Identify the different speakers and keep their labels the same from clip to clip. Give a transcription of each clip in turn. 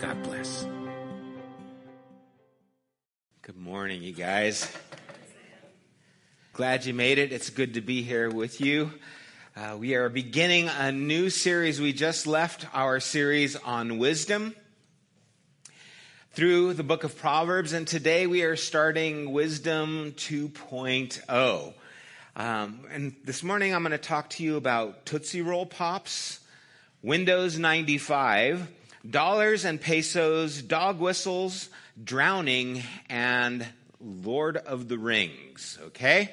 Speaker 1: God bless. Good morning, you guys. Glad you made it. It's good to be here with you. Uh, we are beginning a new series. We just left our series on wisdom through the book of Proverbs, and today we are starting Wisdom 2.0. Um, and this morning I'm going to talk to you about Tootsie Roll Pops, Windows 95, dollars and pesos, dog whistles, drowning, and Lord of the Rings. Okay?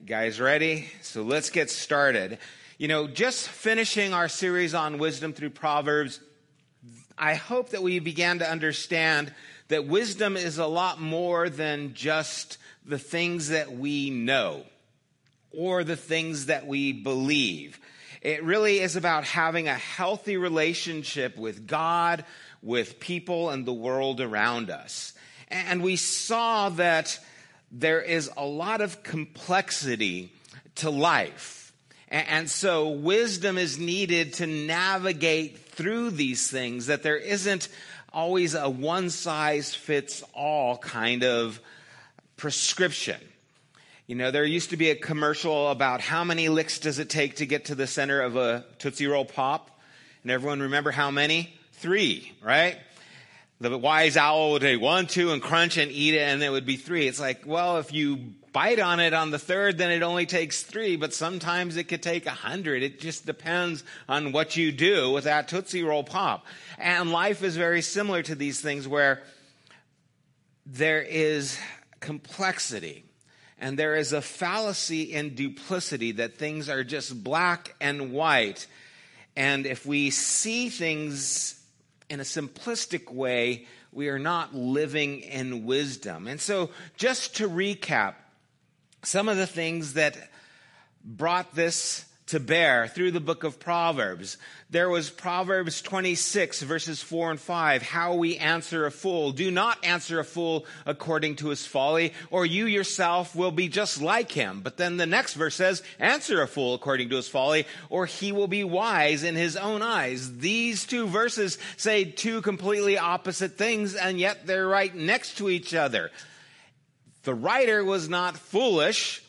Speaker 1: You guys ready? So let's get started. You know, just finishing our series on wisdom through Proverbs, I hope that we began to understand that wisdom is a lot more than just the things that we know or the things that we believe. It really is about having a healthy relationship with God, with people, and the world around us. And we saw that there is a lot of complexity to life. And so wisdom is needed to navigate through these things, that there isn't always a one size fits all kind of prescription. You know, there used to be a commercial about how many licks does it take to get to the center of a Tootsie Roll Pop? And everyone remember how many? Three, right? The wise owl would say one, two, and crunch and eat it, and it would be three. It's like, well, if you bite on it on the third, then it only takes three, but sometimes it could take a hundred. It just depends on what you do with that Tootsie Roll Pop. And life is very similar to these things where there is complexity and there is a fallacy in duplicity that things are just black and white. And if we see things in a simplistic way, we are not living in wisdom. And so, just to recap, some of the things that brought this to bear through the book of Proverbs. There was Proverbs 26 verses 4 and 5, how we answer a fool. Do not answer a fool according to his folly, or you yourself will be just like him. But then the next verse says, answer a fool according to his folly, or he will be wise in his own eyes. These two verses say two completely opposite things, and yet they're right next to each other. The writer was not foolish.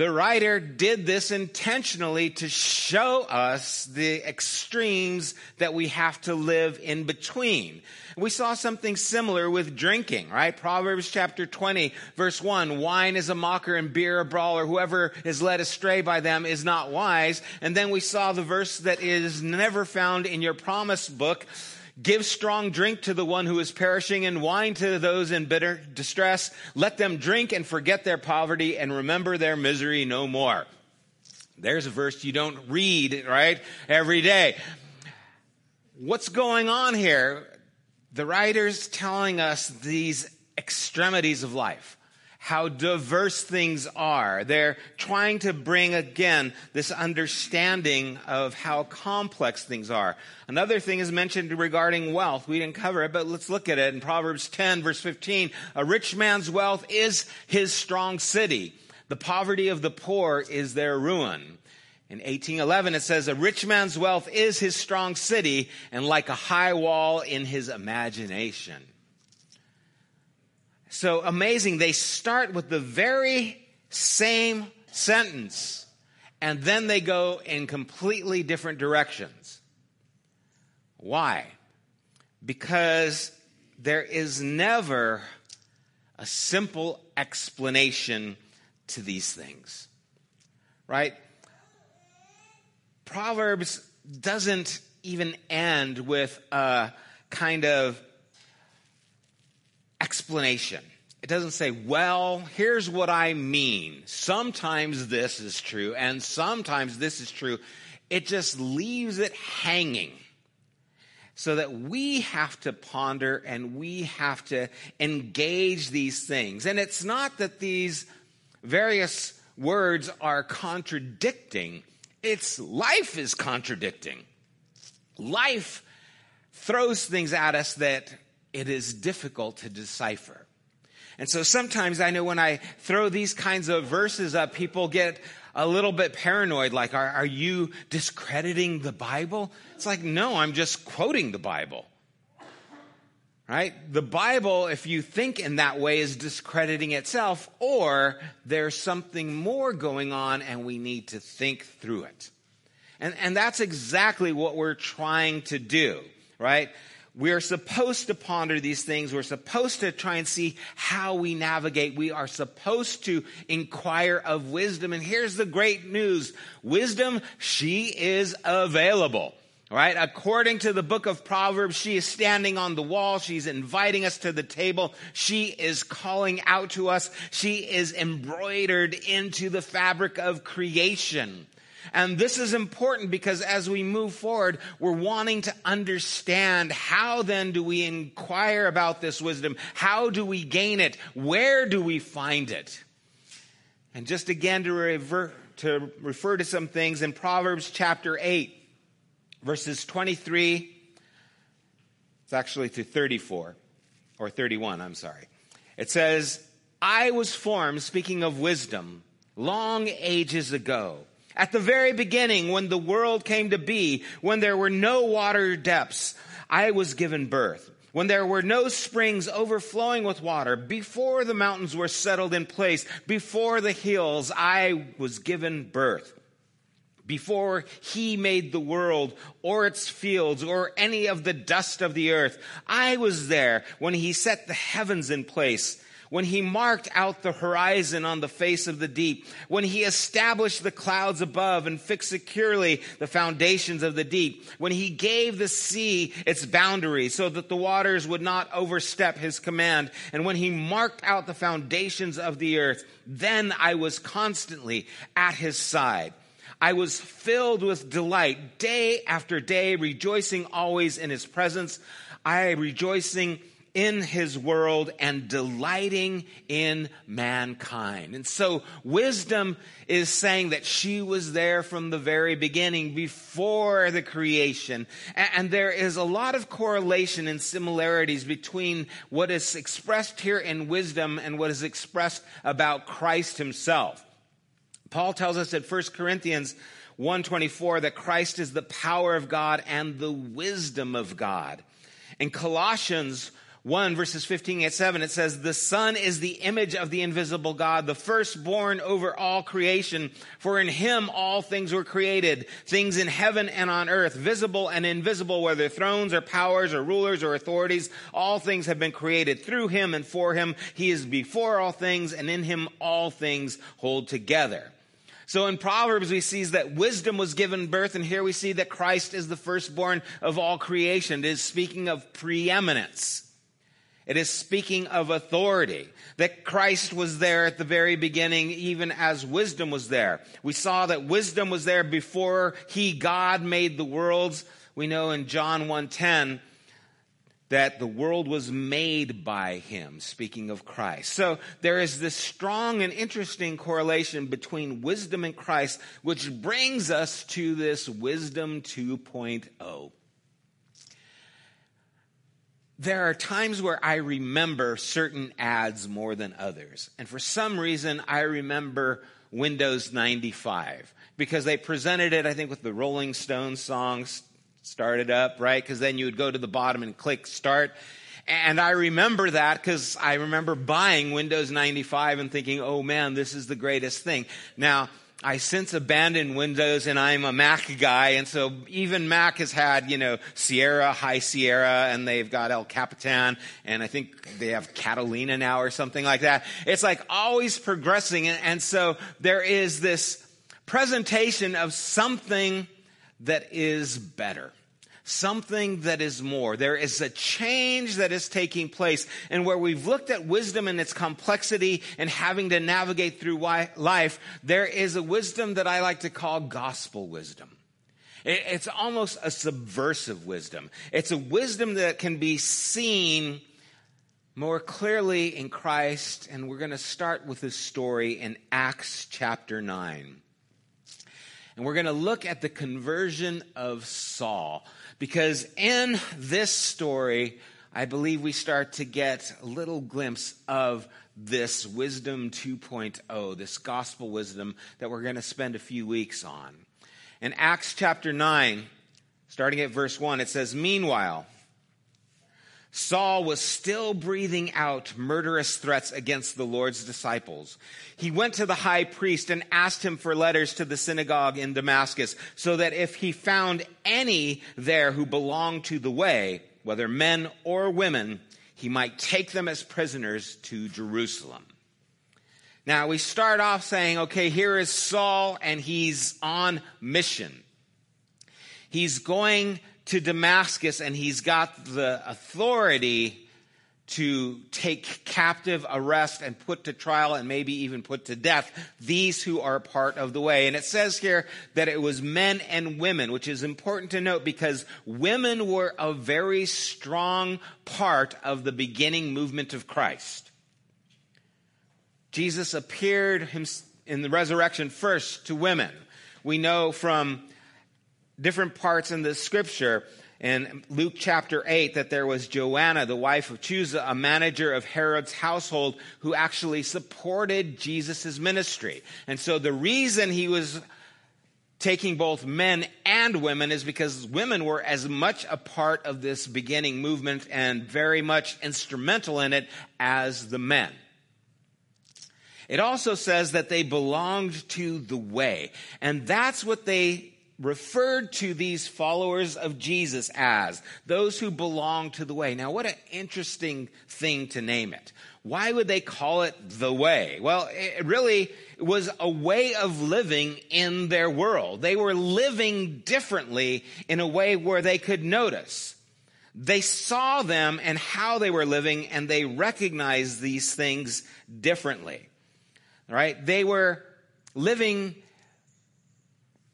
Speaker 1: The writer did this intentionally to show us the extremes that we have to live in between. We saw something similar with drinking, right? Proverbs chapter 20, verse 1 Wine is a mocker and beer a brawler. Whoever is led astray by them is not wise. And then we saw the verse that is never found in your promise book Give strong drink to the one who is perishing and wine to those in bitter distress. Let them drink and forget their poverty and remember their misery no more. There's a verse you don't read, right? Every day. What's going on here? The writer's telling us these extremities of life how diverse things are. They're trying to bring again this understanding of how complex things are. Another thing is mentioned regarding wealth. We didn't cover it, but let's look at it in Proverbs 10 verse 15. A rich man's wealth is his strong city. The poverty of the poor is their ruin. In 1811, it says, A rich man's wealth is his strong city, and like a high wall in his imagination. So amazing. They start with the very same sentence and then they go in completely different directions. Why? Because there is never a simple explanation to these things. Right? Proverbs doesn't even end with a kind of explanation. It doesn't say, well, here's what I mean. Sometimes this is true, and sometimes this is true. It just leaves it hanging so that we have to ponder and we have to engage these things. And it's not that these various words are contradicting, it's life is contradicting. Life throws things at us that it is difficult to decipher. And so sometimes I know when I throw these kinds of verses up, people get a little bit paranoid, like, are, are you discrediting the Bible? It's like, no, I'm just quoting the Bible. Right? The Bible, if you think in that way, is discrediting itself, or there's something more going on and we need to think through it. And, and that's exactly what we're trying to do, right? We're supposed to ponder these things. We're supposed to try and see how we navigate. We are supposed to inquire of wisdom. And here's the great news. Wisdom, she is available. Right? According to the book of Proverbs, she is standing on the wall. She's inviting us to the table. She is calling out to us. She is embroidered into the fabric of creation. And this is important because as we move forward, we're wanting to understand how then do we inquire about this wisdom? How do we gain it? Where do we find it? And just again to, revert, to refer to some things in Proverbs chapter 8, verses 23, it's actually to 34, or 31, I'm sorry. It says, I was formed, speaking of wisdom, long ages ago at the very beginning, when the world came to be, when there were no water depths, I was given birth. When there were no springs overflowing with water, before the mountains were settled in place, before the hills, I was given birth. Before he made the world or its fields or any of the dust of the earth, I was there when he set the heavens in place when he marked out the horizon on the face of the deep, when he established the clouds above and fixed securely the foundations of the deep, when he gave the sea its boundary so that the waters would not overstep his command, and when he marked out the foundations of the earth, then I was constantly at his side. I was filled with delight day after day, rejoicing always in his presence. I rejoicing in his world and delighting in mankind. And so wisdom is saying that she was there from the very beginning before the creation. And there is a lot of correlation and similarities between what is expressed here in wisdom and what is expressed about Christ himself. Paul tells us in 1 Corinthians 124 that Christ is the power of God and the wisdom of God. In Colossians 1 verses 15 and 7, it says, The Son is the image of the invisible God, the firstborn over all creation. For in him all things were created, things in heaven and on earth, visible and invisible, whether thrones or powers or rulers or authorities. All things have been created through him and for him. He is before all things, and in him all things hold together. So in Proverbs, we see that wisdom was given birth, and here we see that Christ is the firstborn of all creation. It is speaking of preeminence. It is speaking of authority. That Christ was there at the very beginning, even as wisdom was there. We saw that wisdom was there before he, God, made the worlds. We know in John 1.10 that the world was made by him, speaking of Christ. So there is this strong and interesting correlation between wisdom and Christ, which brings us to this wisdom 2.0 there are times where I remember certain ads more than others. And for some reason, I remember Windows 95 because they presented it, I think, with the Rolling Stones songs started up, right? Because then you would go to the bottom and click start. And I remember that because I remember buying Windows 95 and thinking, oh man, this is the greatest thing. Now, I since abandoned Windows and I'm a Mac guy. And so even Mac has had, you know, Sierra, High Sierra, and they've got El Capitan, and I think they have Catalina now or something like that. It's like always progressing. And, and so there is this presentation of something that is better something that is more. There is a change that is taking place. And where we've looked at wisdom and its complexity and having to navigate through life, there is a wisdom that I like to call gospel wisdom. It's almost a subversive wisdom. It's a wisdom that can be seen more clearly in Christ. And we're going to start with this story in Acts chapter 9. And we're going to look at the conversion of Saul. Because in this story, I believe we start to get a little glimpse of this wisdom 2.0, this gospel wisdom that we're going to spend a few weeks on. In Acts chapter 9, starting at verse 1, it says, Meanwhile, Saul was still breathing out murderous threats against the Lord's disciples. He went to the high priest and asked him for letters to the synagogue in Damascus, so that if he found any there who belonged to the way, whether men or women, he might take them as prisoners to Jerusalem. Now we start off saying, okay, here is Saul and he's on mission. He's going to Damascus and he's got the authority to take captive, arrest, and put to trial and maybe even put to death these who are part of the way. And it says here that it was men and women, which is important to note because women were a very strong part of the beginning movement of Christ. Jesus appeared in the resurrection first to women. We know from different parts in the scripture in Luke chapter 8 that there was Joanna, the wife of Chuza, a manager of Herod's household, who actually supported Jesus' ministry. And so the reason he was taking both men and women is because women were as much a part of this beginning movement and very much instrumental in it as the men. It also says that they belonged to the way. And that's what they referred to these followers of Jesus as those who belong to the way. Now, what an interesting thing to name it. Why would they call it the way? Well, it really was a way of living in their world. They were living differently in a way where they could notice. They saw them and how they were living and they recognized these things differently. Right? They were living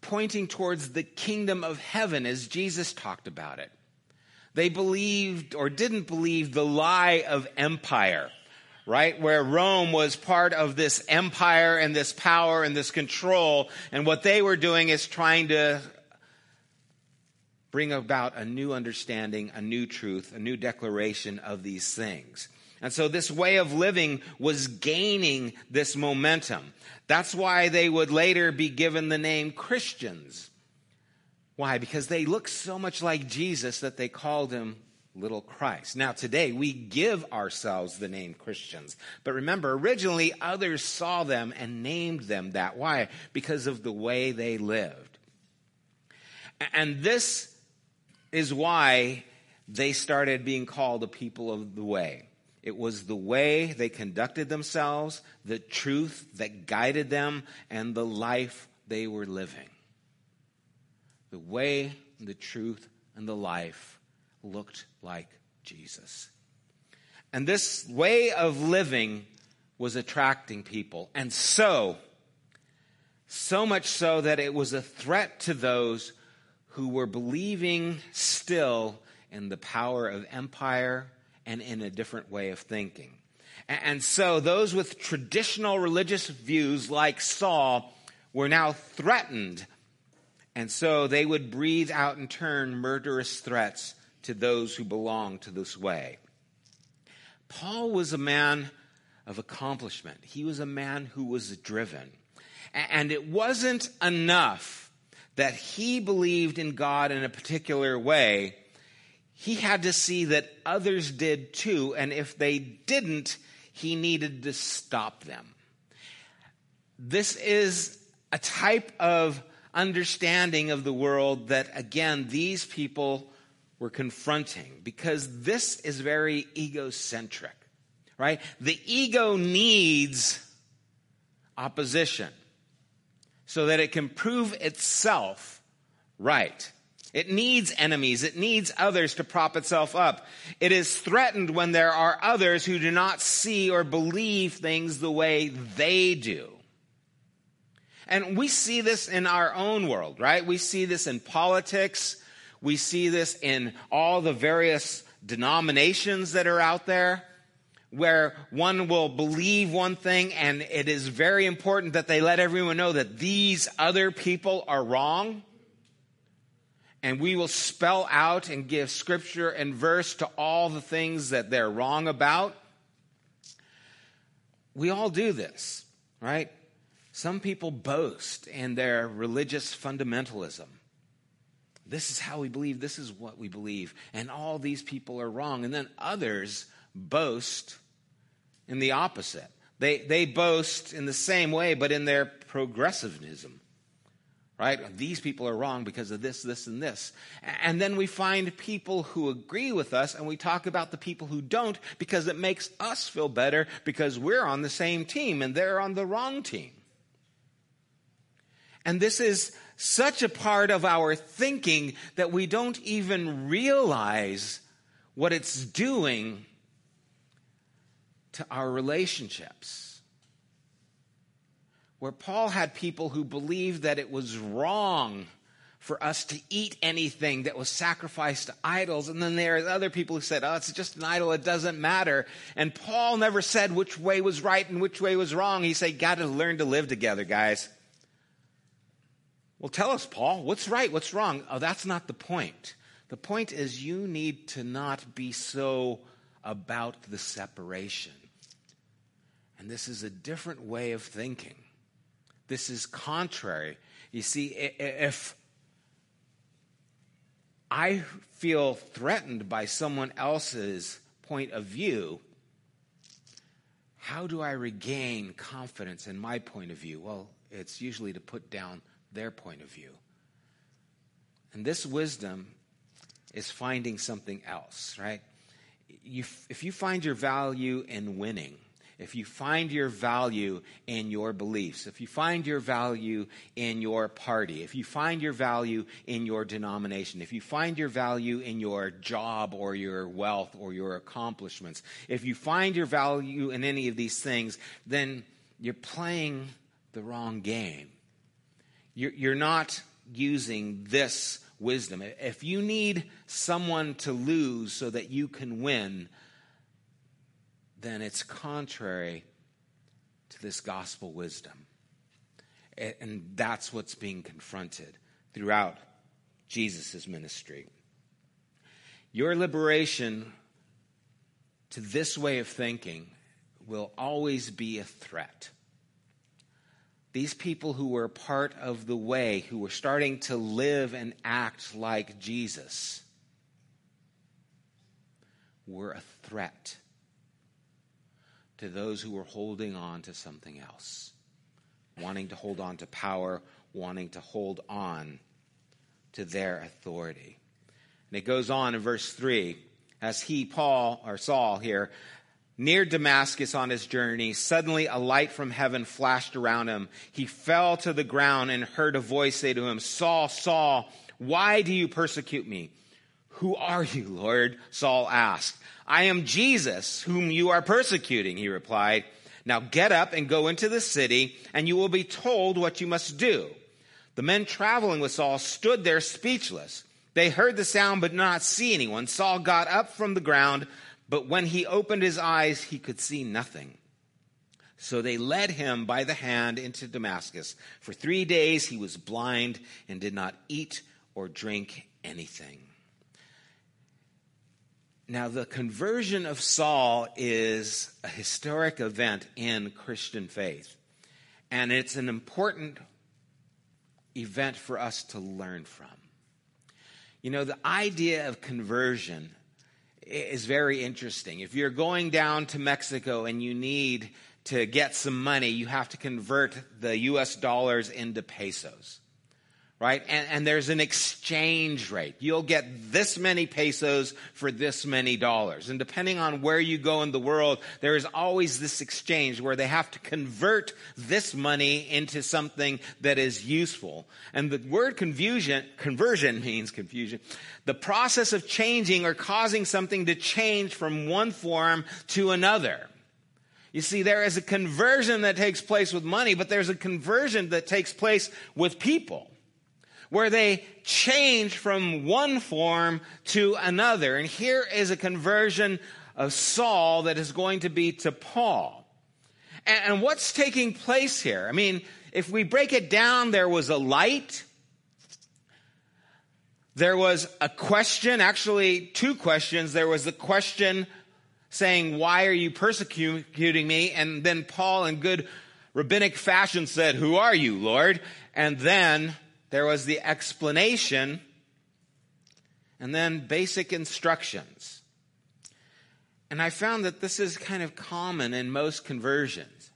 Speaker 1: pointing towards the kingdom of heaven as Jesus talked about it. They believed or didn't believe the lie of empire, right? Where Rome was part of this empire and this power and this control. And what they were doing is trying to bring about a new understanding, a new truth, a new declaration of these things. And so this way of living was gaining this momentum. That's why they would later be given the name Christians. Why? Because they looked so much like Jesus that they called him little Christ. Now, today we give ourselves the name Christians. But remember, originally others saw them and named them that. Why? Because of the way they lived. And this is why they started being called the people of the way. It was the way they conducted themselves, the truth that guided them, and the life they were living. The way, the truth, and the life looked like Jesus. And this way of living was attracting people. And so, so much so that it was a threat to those who were believing still in the power of empire and in a different way of thinking. And so those with traditional religious views, like Saul, were now threatened. And so they would breathe out in turn murderous threats to those who belong to this way. Paul was a man of accomplishment. He was a man who was driven. And it wasn't enough that he believed in God in a particular way he had to see that others did too, and if they didn't, he needed to stop them. This is a type of understanding of the world that, again, these people were confronting because this is very egocentric, right? The ego needs opposition so that it can prove itself right. It needs enemies. It needs others to prop itself up. It is threatened when there are others who do not see or believe things the way they do. And we see this in our own world, right? We see this in politics. We see this in all the various denominations that are out there where one will believe one thing and it is very important that they let everyone know that these other people are wrong. And we will spell out and give scripture and verse to all the things that they're wrong about. We all do this, right? Some people boast in their religious fundamentalism. This is how we believe, this is what we believe, and all these people are wrong. And then others boast in the opposite. They, they boast in the same way, but in their progressivism. Right? These people are wrong because of this, this, and this. And then we find people who agree with us, and we talk about the people who don't because it makes us feel better because we're on the same team and they're on the wrong team. And this is such a part of our thinking that we don't even realize what it's doing to our relationships. Where Paul had people who believed that it was wrong for us to eat anything that was sacrificed to idols. And then there are other people who said, oh, it's just an idol, it doesn't matter. And Paul never said which way was right and which way was wrong. He said, got to learn to live together, guys. Well, tell us, Paul, what's right, what's wrong? Oh, that's not the point. The point is you need to not be so about the separation. And this is a different way of thinking. This is contrary. You see, if I feel threatened by someone else's point of view, how do I regain confidence in my point of view? Well, it's usually to put down their point of view. And this wisdom is finding something else, right? You, if you find your value in winning, if you find your value in your beliefs, if you find your value in your party, if you find your value in your denomination, if you find your value in your job or your wealth or your accomplishments, if you find your value in any of these things, then you're playing the wrong game. You're not using this wisdom. If you need someone to lose so that you can win, then it's contrary to this gospel wisdom. And that's what's being confronted throughout Jesus' ministry. Your liberation to this way of thinking will always be a threat these people who were part of the way, who were starting to live and act like Jesus, were a threat to those who were holding on to something else, wanting to hold on to power, wanting to hold on to their authority. And it goes on in verse 3 as he, Paul, or Saul here, Near Damascus on his journey, suddenly a light from heaven flashed around him. He fell to the ground and heard a voice say to him, Saul, Saul, why do you persecute me? Who are you, Lord? Saul asked. I am Jesus, whom you are persecuting, he replied. Now get up and go into the city, and you will be told what you must do. The men traveling with Saul stood there speechless. They heard the sound but did not see anyone. Saul got up from the ground but when he opened his eyes, he could see nothing. So they led him by the hand into Damascus. For three days he was blind and did not eat or drink anything. Now, the conversion of Saul is a historic event in Christian faith. And it's an important event for us to learn from. You know, the idea of conversion is very interesting. If you're going down to Mexico and you need to get some money, you have to convert the US dollars into pesos right? And, and, there's an exchange rate. You'll get this many pesos for this many dollars. And depending on where you go in the world, there is always this exchange where they have to convert this money into something that is useful. And the word confusion, conversion means confusion. The process of changing or causing something to change from one form to another. You see, there is a conversion that takes place with money, but there's a conversion that takes place with people where they change from one form to another. And here is a conversion of Saul that is going to be to Paul. And, and what's taking place here? I mean, if we break it down, there was a light. There was a question, actually, two questions. There was the question saying, Why are you persecuting me? And then Paul, in good rabbinic fashion, said, Who are you, Lord? And then there was the explanation, and then basic instructions. And I found that this is kind of common in most conversions.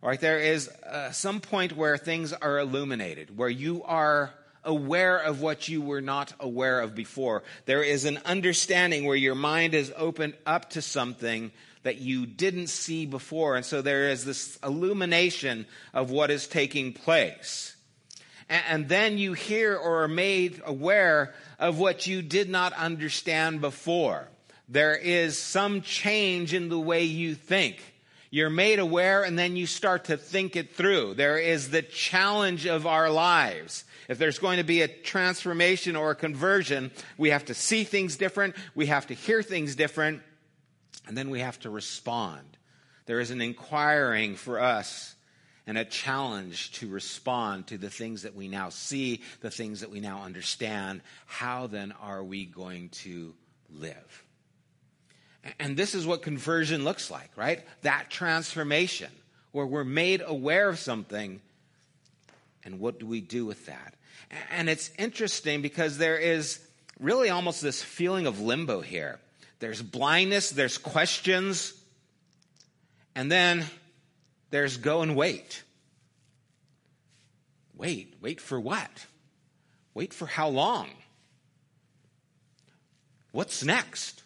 Speaker 1: Right? There is uh, some point where things are illuminated, where you are aware of what you were not aware of before. There is an understanding where your mind is opened up to something that you didn't see before. And so there is this illumination of what is taking place and then you hear or are made aware of what you did not understand before. There is some change in the way you think. You're made aware and then you start to think it through. There is the challenge of our lives. If there's going to be a transformation or a conversion, we have to see things different, we have to hear things different, and then we have to respond. There is an inquiring for us and a challenge to respond to the things that we now see, the things that we now understand. How then are we going to live? And this is what conversion looks like, right? That transformation where we're made aware of something and what do we do with that? And it's interesting because there is really almost this feeling of limbo here. There's blindness, there's questions, and then there's go and wait. Wait, wait for what? Wait for how long? What's next?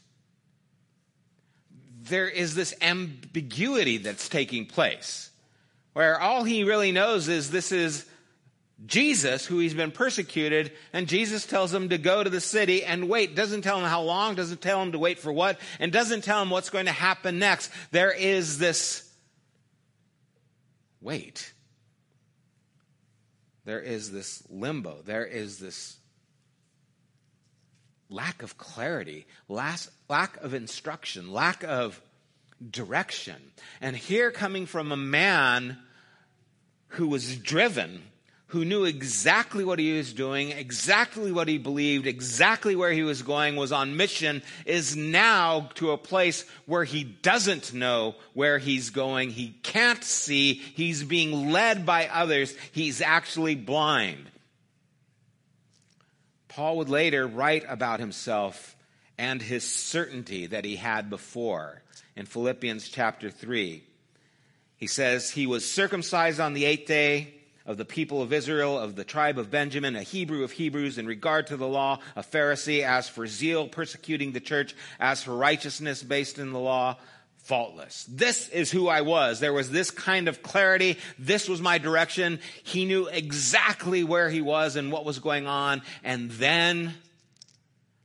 Speaker 1: There is this ambiguity that's taking place where all he really knows is this is Jesus who he's been persecuted, and Jesus tells him to go to the city and wait. Doesn't tell him how long, doesn't tell him to wait for what, and doesn't tell him what's going to happen next. There is this wait. There is this limbo. There is this lack of clarity, lack of instruction, lack of direction. And here, coming from a man who was driven who knew exactly what he was doing, exactly what he believed, exactly where he was going, was on mission, is now to a place where he doesn't know where he's going. He can't see. He's being led by others. He's actually blind. Paul would later write about himself and his certainty that he had before in Philippians chapter 3. He says, He was circumcised on the eighth day of the people of Israel, of the tribe of Benjamin, a Hebrew of Hebrews, in regard to the law, a Pharisee, as for zeal, persecuting the church, as for righteousness based in the law, faultless. This is who I was. There was this kind of clarity. This was my direction. He knew exactly where he was and what was going on. And then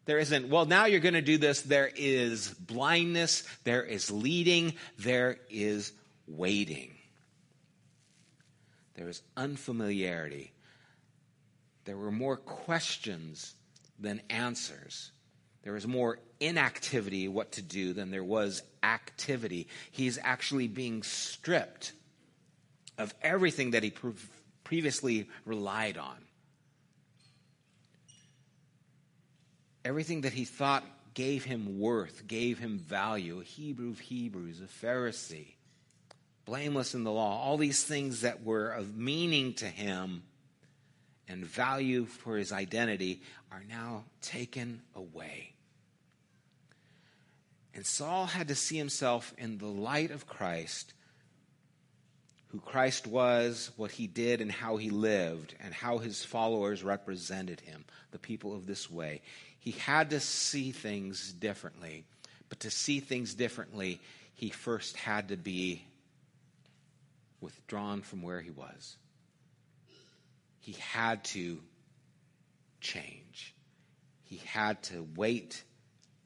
Speaker 1: there isn't, well, now you're going to do this. There is blindness. There is leading. There is waiting. There was unfamiliarity. There were more questions than answers. There was more inactivity, what to do, than there was activity. He's actually being stripped of everything that he pre- previously relied on. Everything that he thought gave him worth, gave him value. A Hebrew of Hebrews, a Pharisee blameless in the law, all these things that were of meaning to him and value for his identity are now taken away. And Saul had to see himself in the light of Christ who Christ was, what he did, and how he lived, and how his followers represented him, the people of this way. He had to see things differently. But to see things differently, he first had to be withdrawn from where he was. He had to change. He had to wait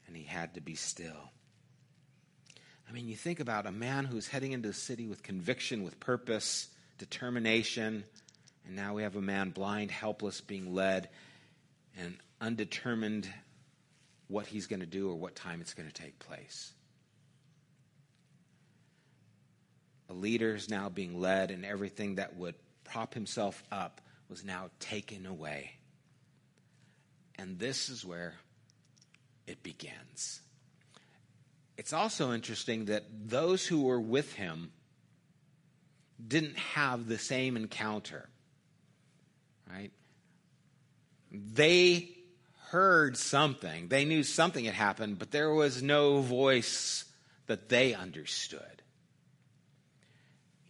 Speaker 1: and he had to be still. I mean, you think about a man who's heading into the city with conviction, with purpose, determination, and now we have a man blind, helpless, being led, and undetermined what he's going to do or what time it's going to take place. A leader is now being led, and everything that would prop himself up was now taken away. And this is where it begins. It's also interesting that those who were with him didn't have the same encounter. Right? They heard something. They knew something had happened, but there was no voice that they understood.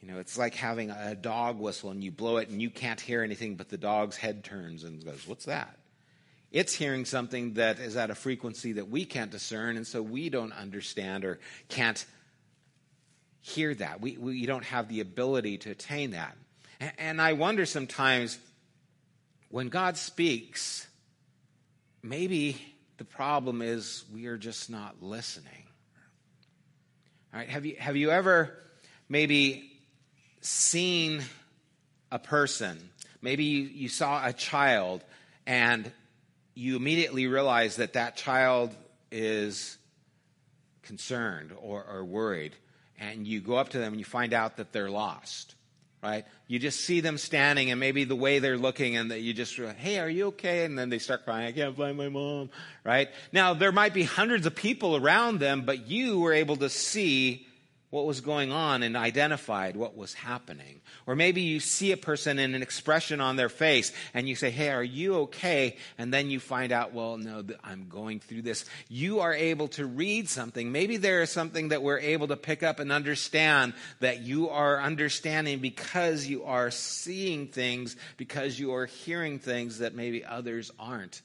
Speaker 1: You know, it's like having a dog whistle and you blow it and you can't hear anything, but the dog's head turns and goes, What's that? It's hearing something that is at a frequency that we can't discern, and so we don't understand or can't hear that. We, we don't have the ability to attain that. And, and I wonder sometimes when God speaks, maybe the problem is we are just not listening. All right, have you, have you ever maybe seen a person? Maybe you, you saw a child and you immediately realize that that child is concerned or, or worried. And you go up to them and you find out that they're lost right? You just see them standing and maybe the way they're looking and that you just, hey, are you okay? And then they start crying, I can't find my mom, right? Now, there might be hundreds of people around them, but you were able to see what was going on and identified what was happening. Or maybe you see a person in an expression on their face and you say, Hey, are you okay? And then you find out, Well, no, I'm going through this. You are able to read something. Maybe there is something that we're able to pick up and understand that you are understanding because you are seeing things, because you are hearing things that maybe others aren't.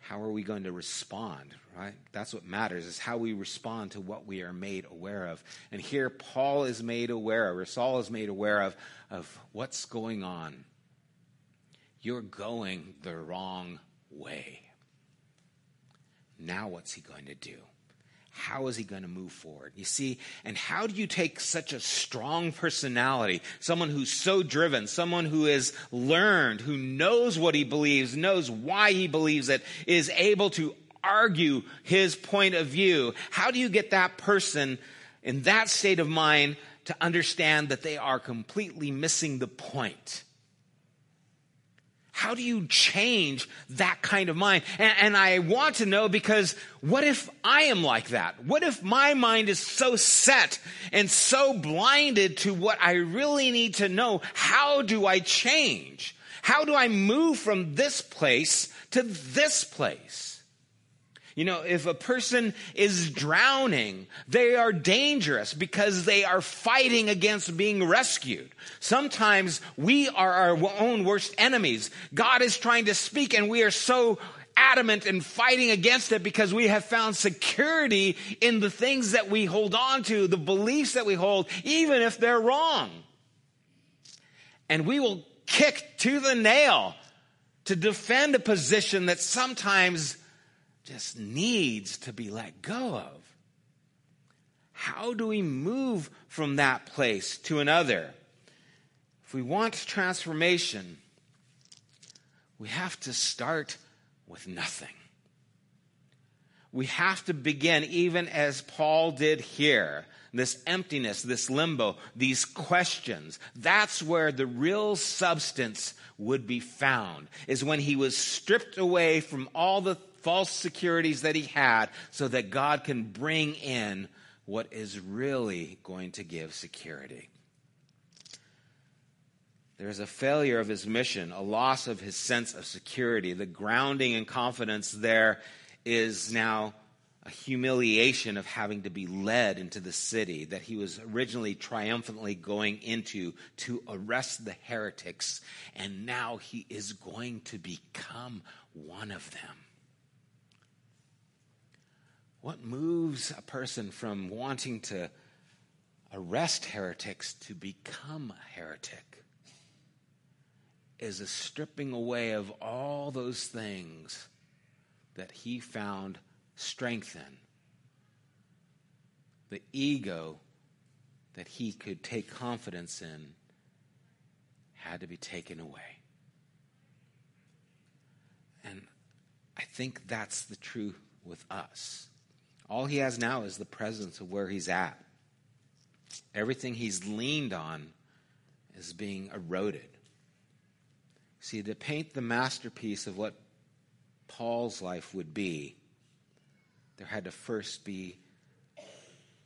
Speaker 1: How are we going to respond, right? That's what matters, is how we respond to what we are made aware of. And here, Paul is made aware of, or Saul is made aware of, of what's going on. You're going the wrong way. Now, what's he going to do? how is he going to move forward? You see, and how do you take such a strong personality, someone who's so driven, someone who has learned, who knows what he believes, knows why he believes it, is able to argue his point of view. How do you get that person in that state of mind to understand that they are completely missing the point? How do you change that kind of mind? And, and, I want to know because what if I am like that? What if my mind is so set and so blinded to what I really need to know? How do I change? How do I move from this place to this place? You know, if a person is drowning, they are dangerous because they are fighting against being rescued. Sometimes we are our own worst enemies. God is trying to speak and we are so adamant in fighting against it because we have found security in the things that we hold on to, the beliefs that we hold, even if they're wrong. And we will kick to the nail to defend a position that sometimes just needs to be let go of. How do we move from that place to another? If we want transformation, we have to start with nothing. We have to begin, even as Paul did here, this emptiness, this limbo, these questions. That's where the real substance would be found, is when he was stripped away from all the false securities that he had so that God can bring in what is really going to give security. There's a failure of his mission, a loss of his sense of security. The grounding and confidence there is now a humiliation of having to be led into the city that he was originally triumphantly going into to arrest the heretics, and now he is going to become one of them. What moves a person from wanting to arrest heretics to become a heretic is a stripping away of all those things that he found strength in. The ego that he could take confidence in had to be taken away. And I think that's the truth with us. All he has now is the presence of where he's at. Everything he's leaned on is being eroded. See, to paint the masterpiece of what Paul's life would be, there had to first be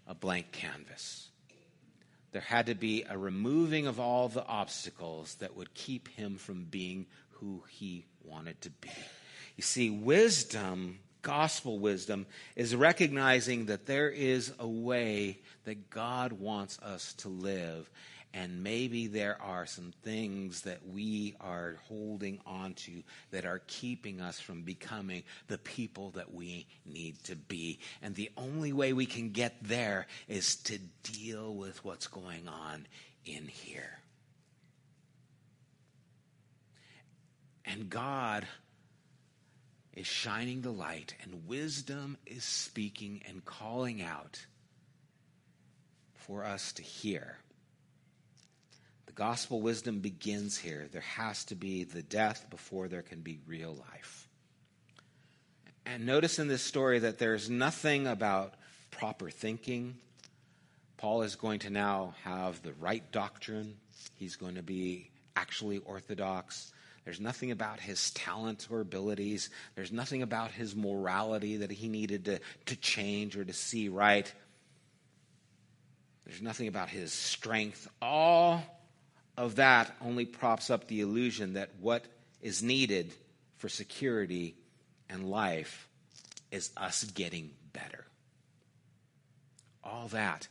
Speaker 1: a blank canvas. There had to be a removing of all the obstacles that would keep him from being who he wanted to be. You see, wisdom gospel wisdom is recognizing that there is a way that God wants us to live. And maybe there are some things that we are holding on to that are keeping us from becoming the people that we need to be. And the only way we can get there is to deal with what's going on in here. And God is shining the light, and wisdom is speaking and calling out for us to hear. The gospel wisdom begins here. There has to be the death before there can be real life. And notice in this story that there's nothing about proper thinking. Paul is going to now have the right doctrine. He's going to be actually orthodox. There's nothing about his talent or abilities. There's nothing about his morality that he needed to, to change or to see right. There's nothing about his strength. All of that only props up the illusion that what is needed for security and life is us getting better. All that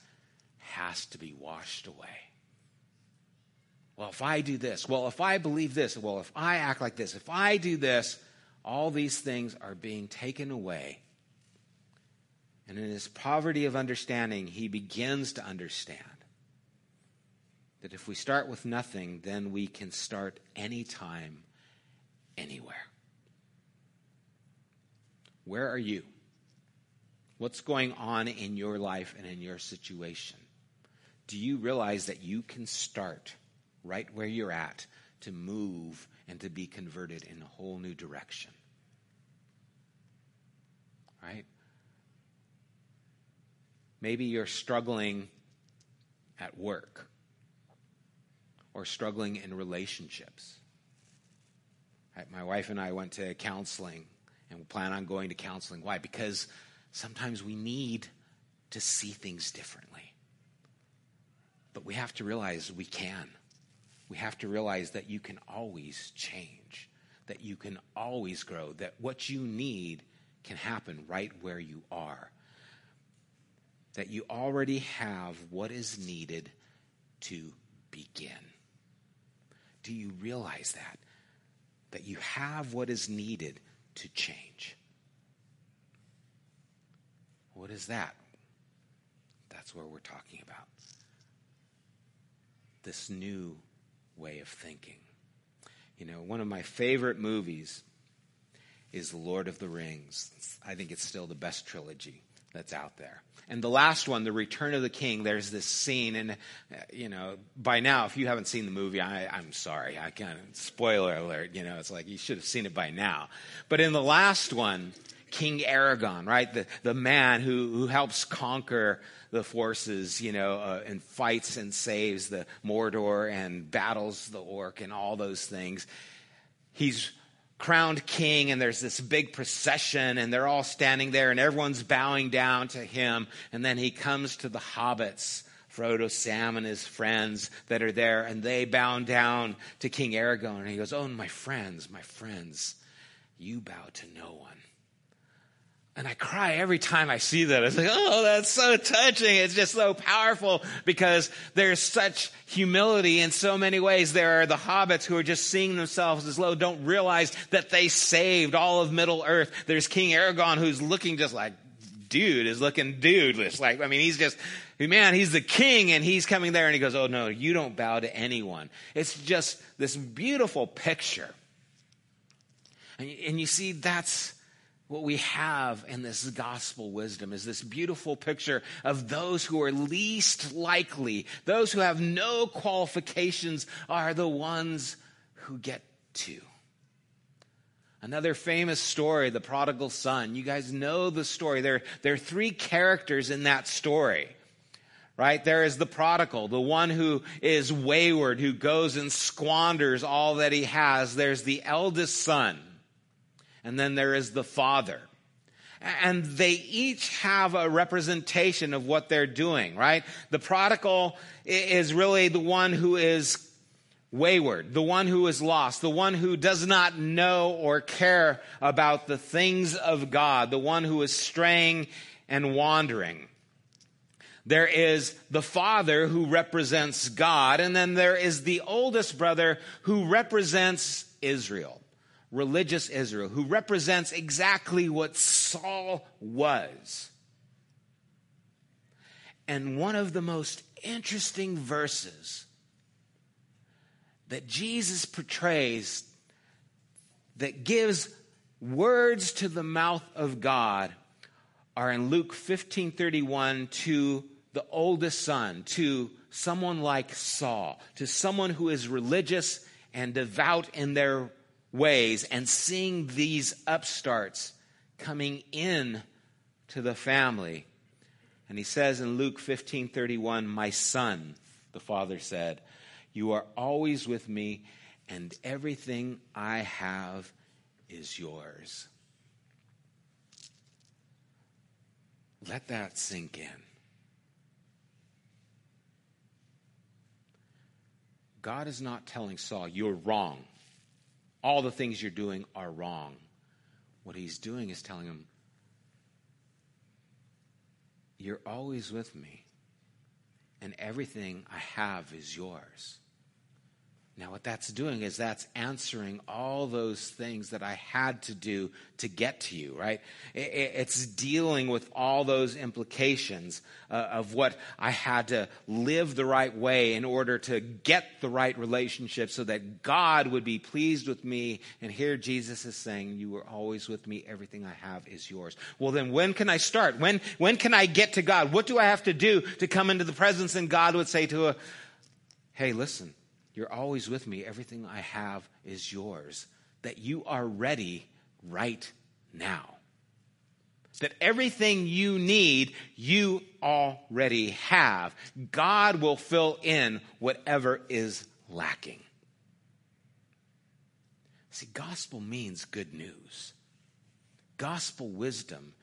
Speaker 1: has to be washed away. Well, if I do this, well, if I believe this, well, if I act like this, if I do this, all these things are being taken away. And in his poverty of understanding, he begins to understand that if we start with nothing, then we can start anytime, anywhere. Where are you? What's going on in your life and in your situation? Do you realize that you can start? Right where you're at to move and to be converted in a whole new direction. Right? Maybe you're struggling at work or struggling in relationships. My wife and I went to counseling and we plan on going to counseling. Why? Because sometimes we need to see things differently. But we have to realize we can we have to realize that you can always change, that you can always grow, that what you need can happen right where you are. That you already have what is needed to begin. Do you realize that? That you have what is needed to change. What is that? That's where we're talking about. This new way of thinking. You know, one of my favorite movies is The Lord of the Rings. I think it's still the best trilogy that's out there. And the last one, The Return of the King, there's this scene, and, uh, you know, by now, if you haven't seen the movie, I, I'm sorry. I kind of, spoiler alert, you know, it's like you should have seen it by now. But in the last one, King Aragorn, right? The, the man who, who helps conquer the forces, you know, uh, and fights and saves the Mordor and battles the orc and all those things. He's crowned king and there's this big procession and they're all standing there and everyone's bowing down to him. And then he comes to the hobbits, Frodo, Sam, and his friends that are there and they bow down to King Aragorn. And he goes, Oh, my friends, my friends, you bow to no one. And I cry every time I see that. It's like, oh, that's so touching. It's just so powerful because there's such humility in so many ways. There are the hobbits who are just seeing themselves as low, don't realize that they saved all of Middle Earth. There's King Aragorn who's looking just like, dude is looking dudeless. Like, I mean, he's just, man, he's the king and he's coming there and he goes, oh no, you don't bow to anyone. It's just this beautiful picture. And, and you see, that's, what we have in this gospel wisdom is this beautiful picture of those who are least likely, those who have no qualifications are the ones who get to. Another famous story, the prodigal son. You guys know the story. There, there are three characters in that story right? There is the prodigal, the one who is wayward, who goes and squanders all that he has. There's the eldest son and then there is the Father. And they each have a representation of what they're doing, right? The prodigal is really the one who is wayward, the one who is lost, the one who does not know or care about the things of God, the one who is straying and wandering. There is the father who represents God, and then there is the oldest brother who represents Israel religious Israel, who represents exactly what Saul was. And one of the most interesting verses that Jesus portrays that gives words to the mouth of God are in Luke 15:31 to the oldest son, to someone like Saul, to someone who is religious and devout in their ways and seeing these upstarts coming in to the family. And he says in Luke 15:31, "My son," the father said, "you are always with me and everything I have is yours." Let that sink in. God is not telling Saul, you're wrong all the things you're doing are wrong. What he's doing is telling him, You're always with me, and everything I have is yours. Now, what that's doing is that's answering all those things that I had to do to get to you, right? It's dealing with all those implications uh, of what I had to live the right way in order to get the right relationship so that God would be pleased with me. And here Jesus is saying, You are always with me. Everything I have is yours. Well, then when can I start? When, when can I get to God? What do I have to do to come into the presence? And God would say to a, Hey, listen you're always with me. Everything I have is yours. That you are ready right now. That everything you need, you already have. God will fill in whatever is lacking. See, gospel means good news. Gospel wisdom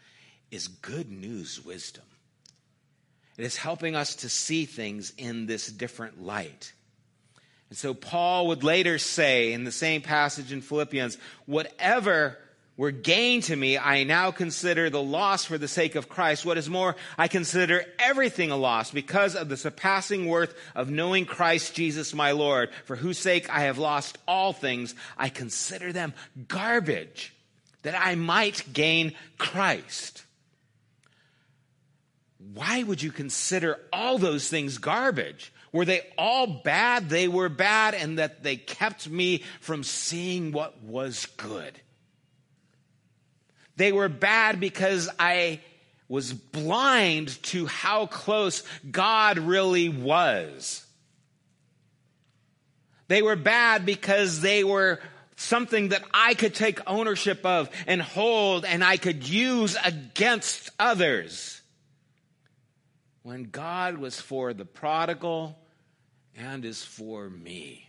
Speaker 1: is good news wisdom. It is helping us to see things in this different light. And so Paul would later say in the same passage in Philippians, whatever were gain to me, I now consider the loss for the sake of Christ. What is more, I consider everything a loss because of the surpassing worth of knowing Christ Jesus my Lord, for whose sake I have lost all things. I consider them garbage that I might gain Christ. Why would you consider all those things garbage? Were they all bad? They were bad, and that they kept me from seeing what was good. They were bad because I was blind to how close God really was. They were bad because they were something that I could take ownership of and hold and I could use against others when God was for the prodigal and is for me.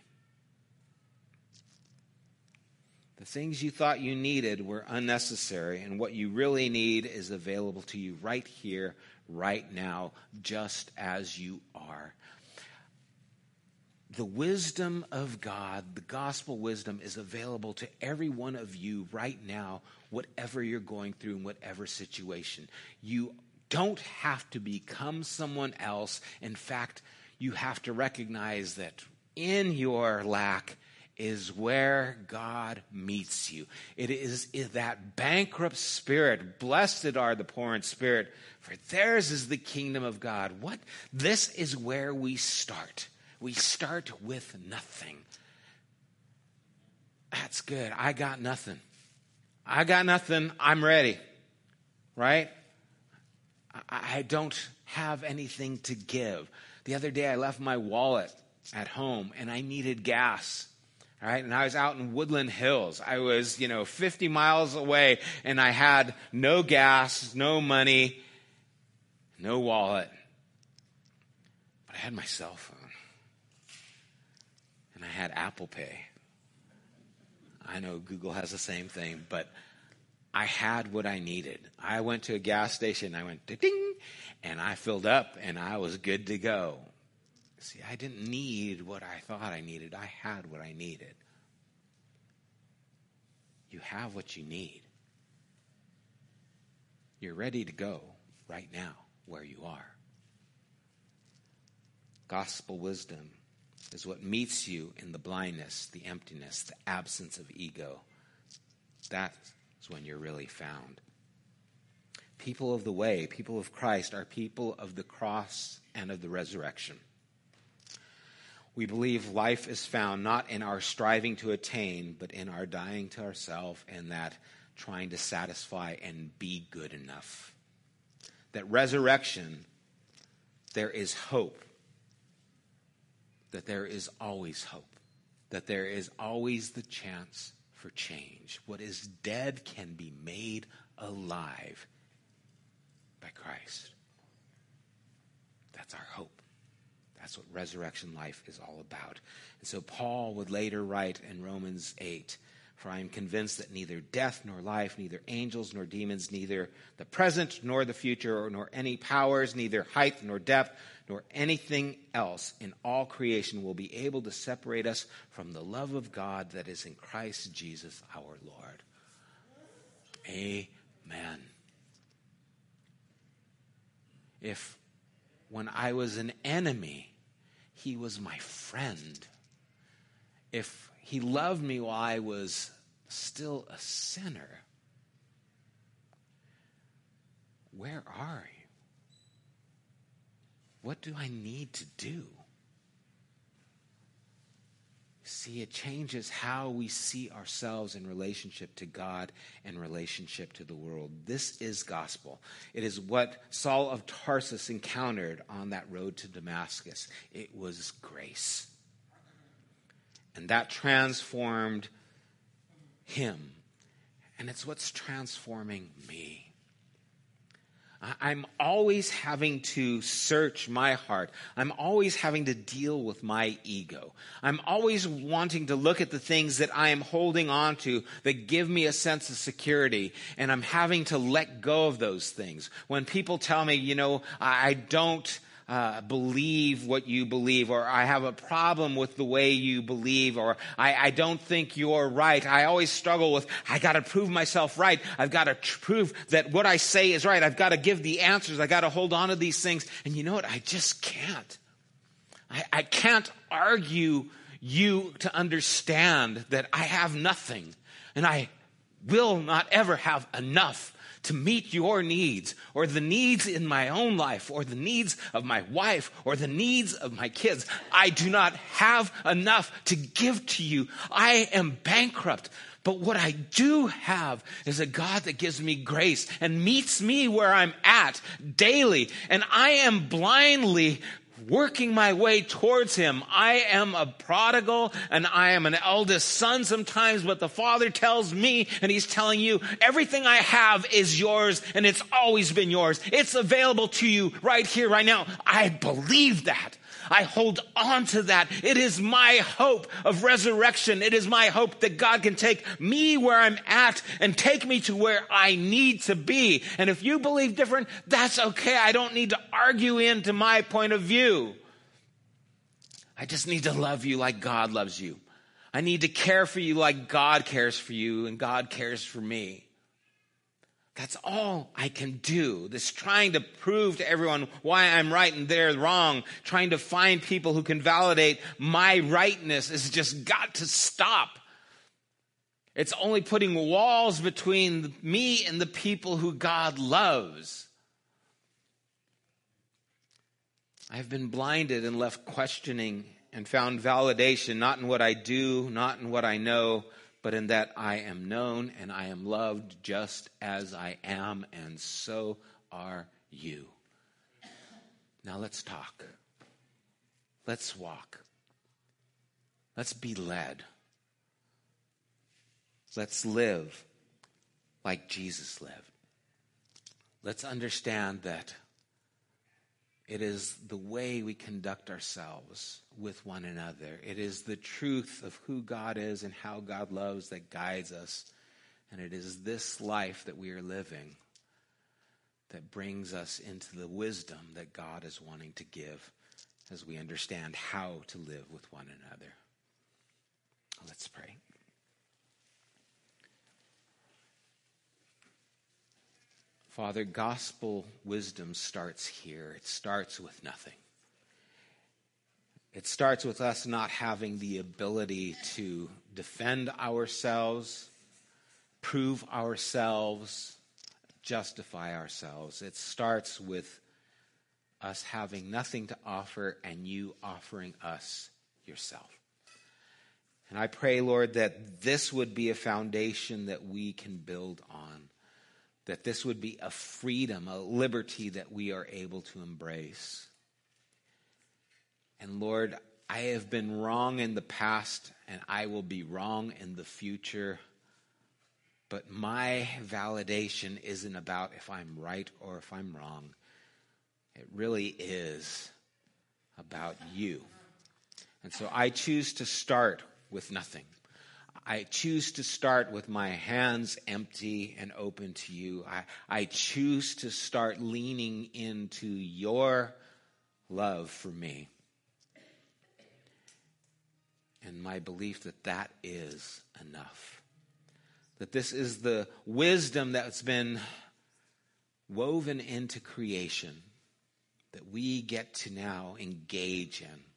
Speaker 1: The things you thought you needed were unnecessary, and what you really need is available to you right here, right now, just as you are. the wisdom of God, the gospel wisdom, is available to every one of you right now, whatever you're going through in whatever situation. You don't have to become someone else. In fact, you have to recognize that in your lack is where God meets you. It is, is that bankrupt spirit. Blessed are the poor in spirit, for theirs is the kingdom of God. What? This is where we start. We start with nothing. That's good. I got nothing. I got nothing. I'm ready. Right? I don't have anything to give. The other day I left my wallet at home and I needed gas. All right. And I was out in Woodland Hills. I was, you know, 50 miles away and I had no gas, no money, no wallet. But I had my cell phone and I had Apple Pay. I know Google has the same thing, but I had what I needed. I went to a gas station, I went ding, and I filled up and I was good to go. See, I didn't need what I thought I needed. I had what I needed. You have what you need. You're ready to go right now where you are. Gospel wisdom is what meets you in the blindness, the emptiness, the absence of ego. That is when you're really found. People of the way, people of Christ, are people of the cross and of the resurrection. We believe life is found not in our striving to attain, but in our dying to ourselves and that trying to satisfy and be good enough. That resurrection, there is hope. That there is always hope. That there is always the chance for change. What is dead can be made alive by Christ. That's our hope. That's what resurrection life is all about. And so Paul would later write in Romans 8 For I am convinced that neither death nor life, neither angels nor demons, neither the present nor the future, nor any powers, neither height nor depth, nor anything else in all creation will be able to separate us from the love of God that is in Christ Jesus our Lord. Amen. If when I was an enemy, he was my friend. If he loved me while I was still a sinner, where are you? What do I need to do? See, it changes how we see ourselves in relationship to God and relationship to the world. This is gospel. It is what Saul of Tarsus encountered on that road to Damascus. It was grace. And that transformed him. And it's what's transforming me. I'm always having to search my heart. I'm always having to deal with my ego. I'm always wanting to look at the things that I am holding on to that give me a sense of security. And I'm having to let go of those things. When people tell me, you know, I don't, uh, believe what you believe, or I have a problem with the way you believe, or I, I don't think you're right. I always struggle with, I got to prove myself right. I've got to tr- prove that what I say is right. I've got to give the answers. I got to hold on to these things. And you know what? I just can't. I, I can't argue you to understand that I have nothing and I will not ever have enough to meet your needs or the needs in my own life or the needs of my wife or the needs of my kids. I do not have enough to give to you. I am bankrupt. But what I do have is a God that gives me grace and meets me where I'm at daily. And I am blindly working my way towards him. I am a prodigal and I am an eldest son sometimes, but the father tells me and he's telling you everything I have is yours and it's always been yours. It's available to you right here, right now. I believe that. I hold on to that. It is my hope of resurrection. It is my hope that God can take me where I'm at and take me to where I need to be. And if you believe different, that's okay. I don't need to argue into my point of view. I just need to love you like God loves you. I need to care for you like God cares for you and God cares for me. That's all I can do. This trying to prove to everyone why I'm right and they're wrong, trying to find people who can validate my rightness has just got to stop. It's only putting walls between me and the people who God loves. I've been blinded and left questioning and found validation not in what I do, not in what I know, but in that I am known and I am loved just as I am, and so are you. Now let's talk. Let's walk. Let's be led. Let's live like Jesus lived. Let's understand that it is the way we conduct ourselves with one another. It is the truth of who God is and how God loves that guides us. And it is this life that we are living that brings us into the wisdom that God is wanting to give as we understand how to live with one another. Let's pray. Father, gospel wisdom starts here. It starts with nothing. It starts with us not having the ability to defend ourselves, prove ourselves, justify ourselves. It starts with us having nothing to offer and you offering us yourself. And I pray, Lord, that this would be a foundation that we can build on that this would be a freedom, a liberty that we are able to embrace. And Lord, I have been wrong in the past and I will be wrong in the future. But my validation isn't about if I'm right or if I'm wrong. It really is about you. And so I choose to start with nothing. I choose to start with my hands empty and open to you. I, I choose to start leaning into your love for me. And my belief that that is enough. That this is the wisdom that's been woven into creation that we get to now engage in.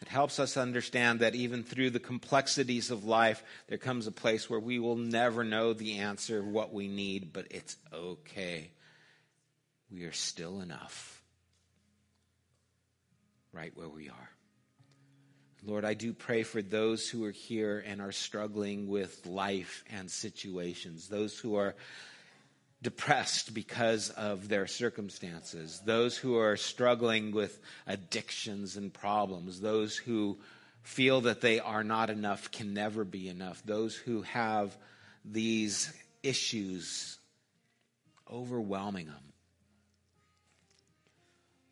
Speaker 1: It helps us understand that even through the complexities of life, there comes a place where we will never know the answer of what we need, but it's okay. We are still enough right where we are. Lord, I do pray for those who are here and are struggling with life and situations, those who are depressed because of their circumstances, those who are struggling with addictions and problems, those who feel that they are not enough, can never be enough, those who have these issues overwhelming them.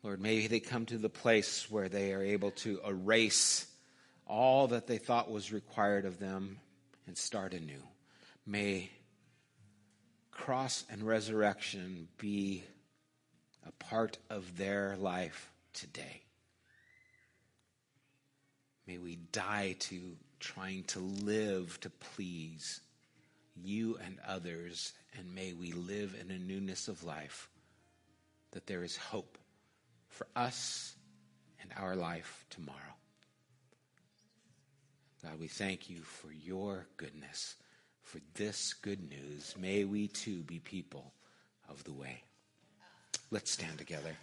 Speaker 1: Lord, maybe they come to the place where they are able to erase all that they thought was required of them and start anew. May cross and resurrection be a part of their life today. May we die to trying to live to please you and others, and may we live in a newness of life that there is hope for us and our life tomorrow. God, we thank you for your goodness for this good news. May we too be people of the way. Let's stand together.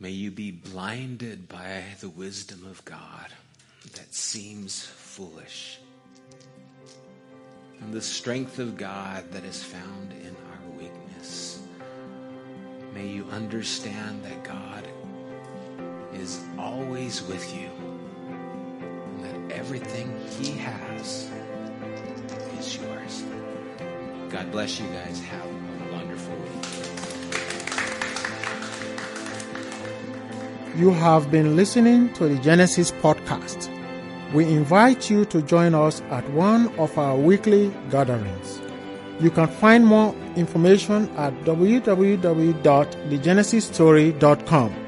Speaker 1: May you be blinded by the wisdom of God that seems foolish, and the strength of God that is found in our weakness. May you understand that God is always with you everything He has is yours. God bless you guys. Have a wonderful week.
Speaker 2: You have been listening to the Genesis podcast. We invite you to join us at one of our weekly gatherings. You can find more information at www.thegenesisstory.com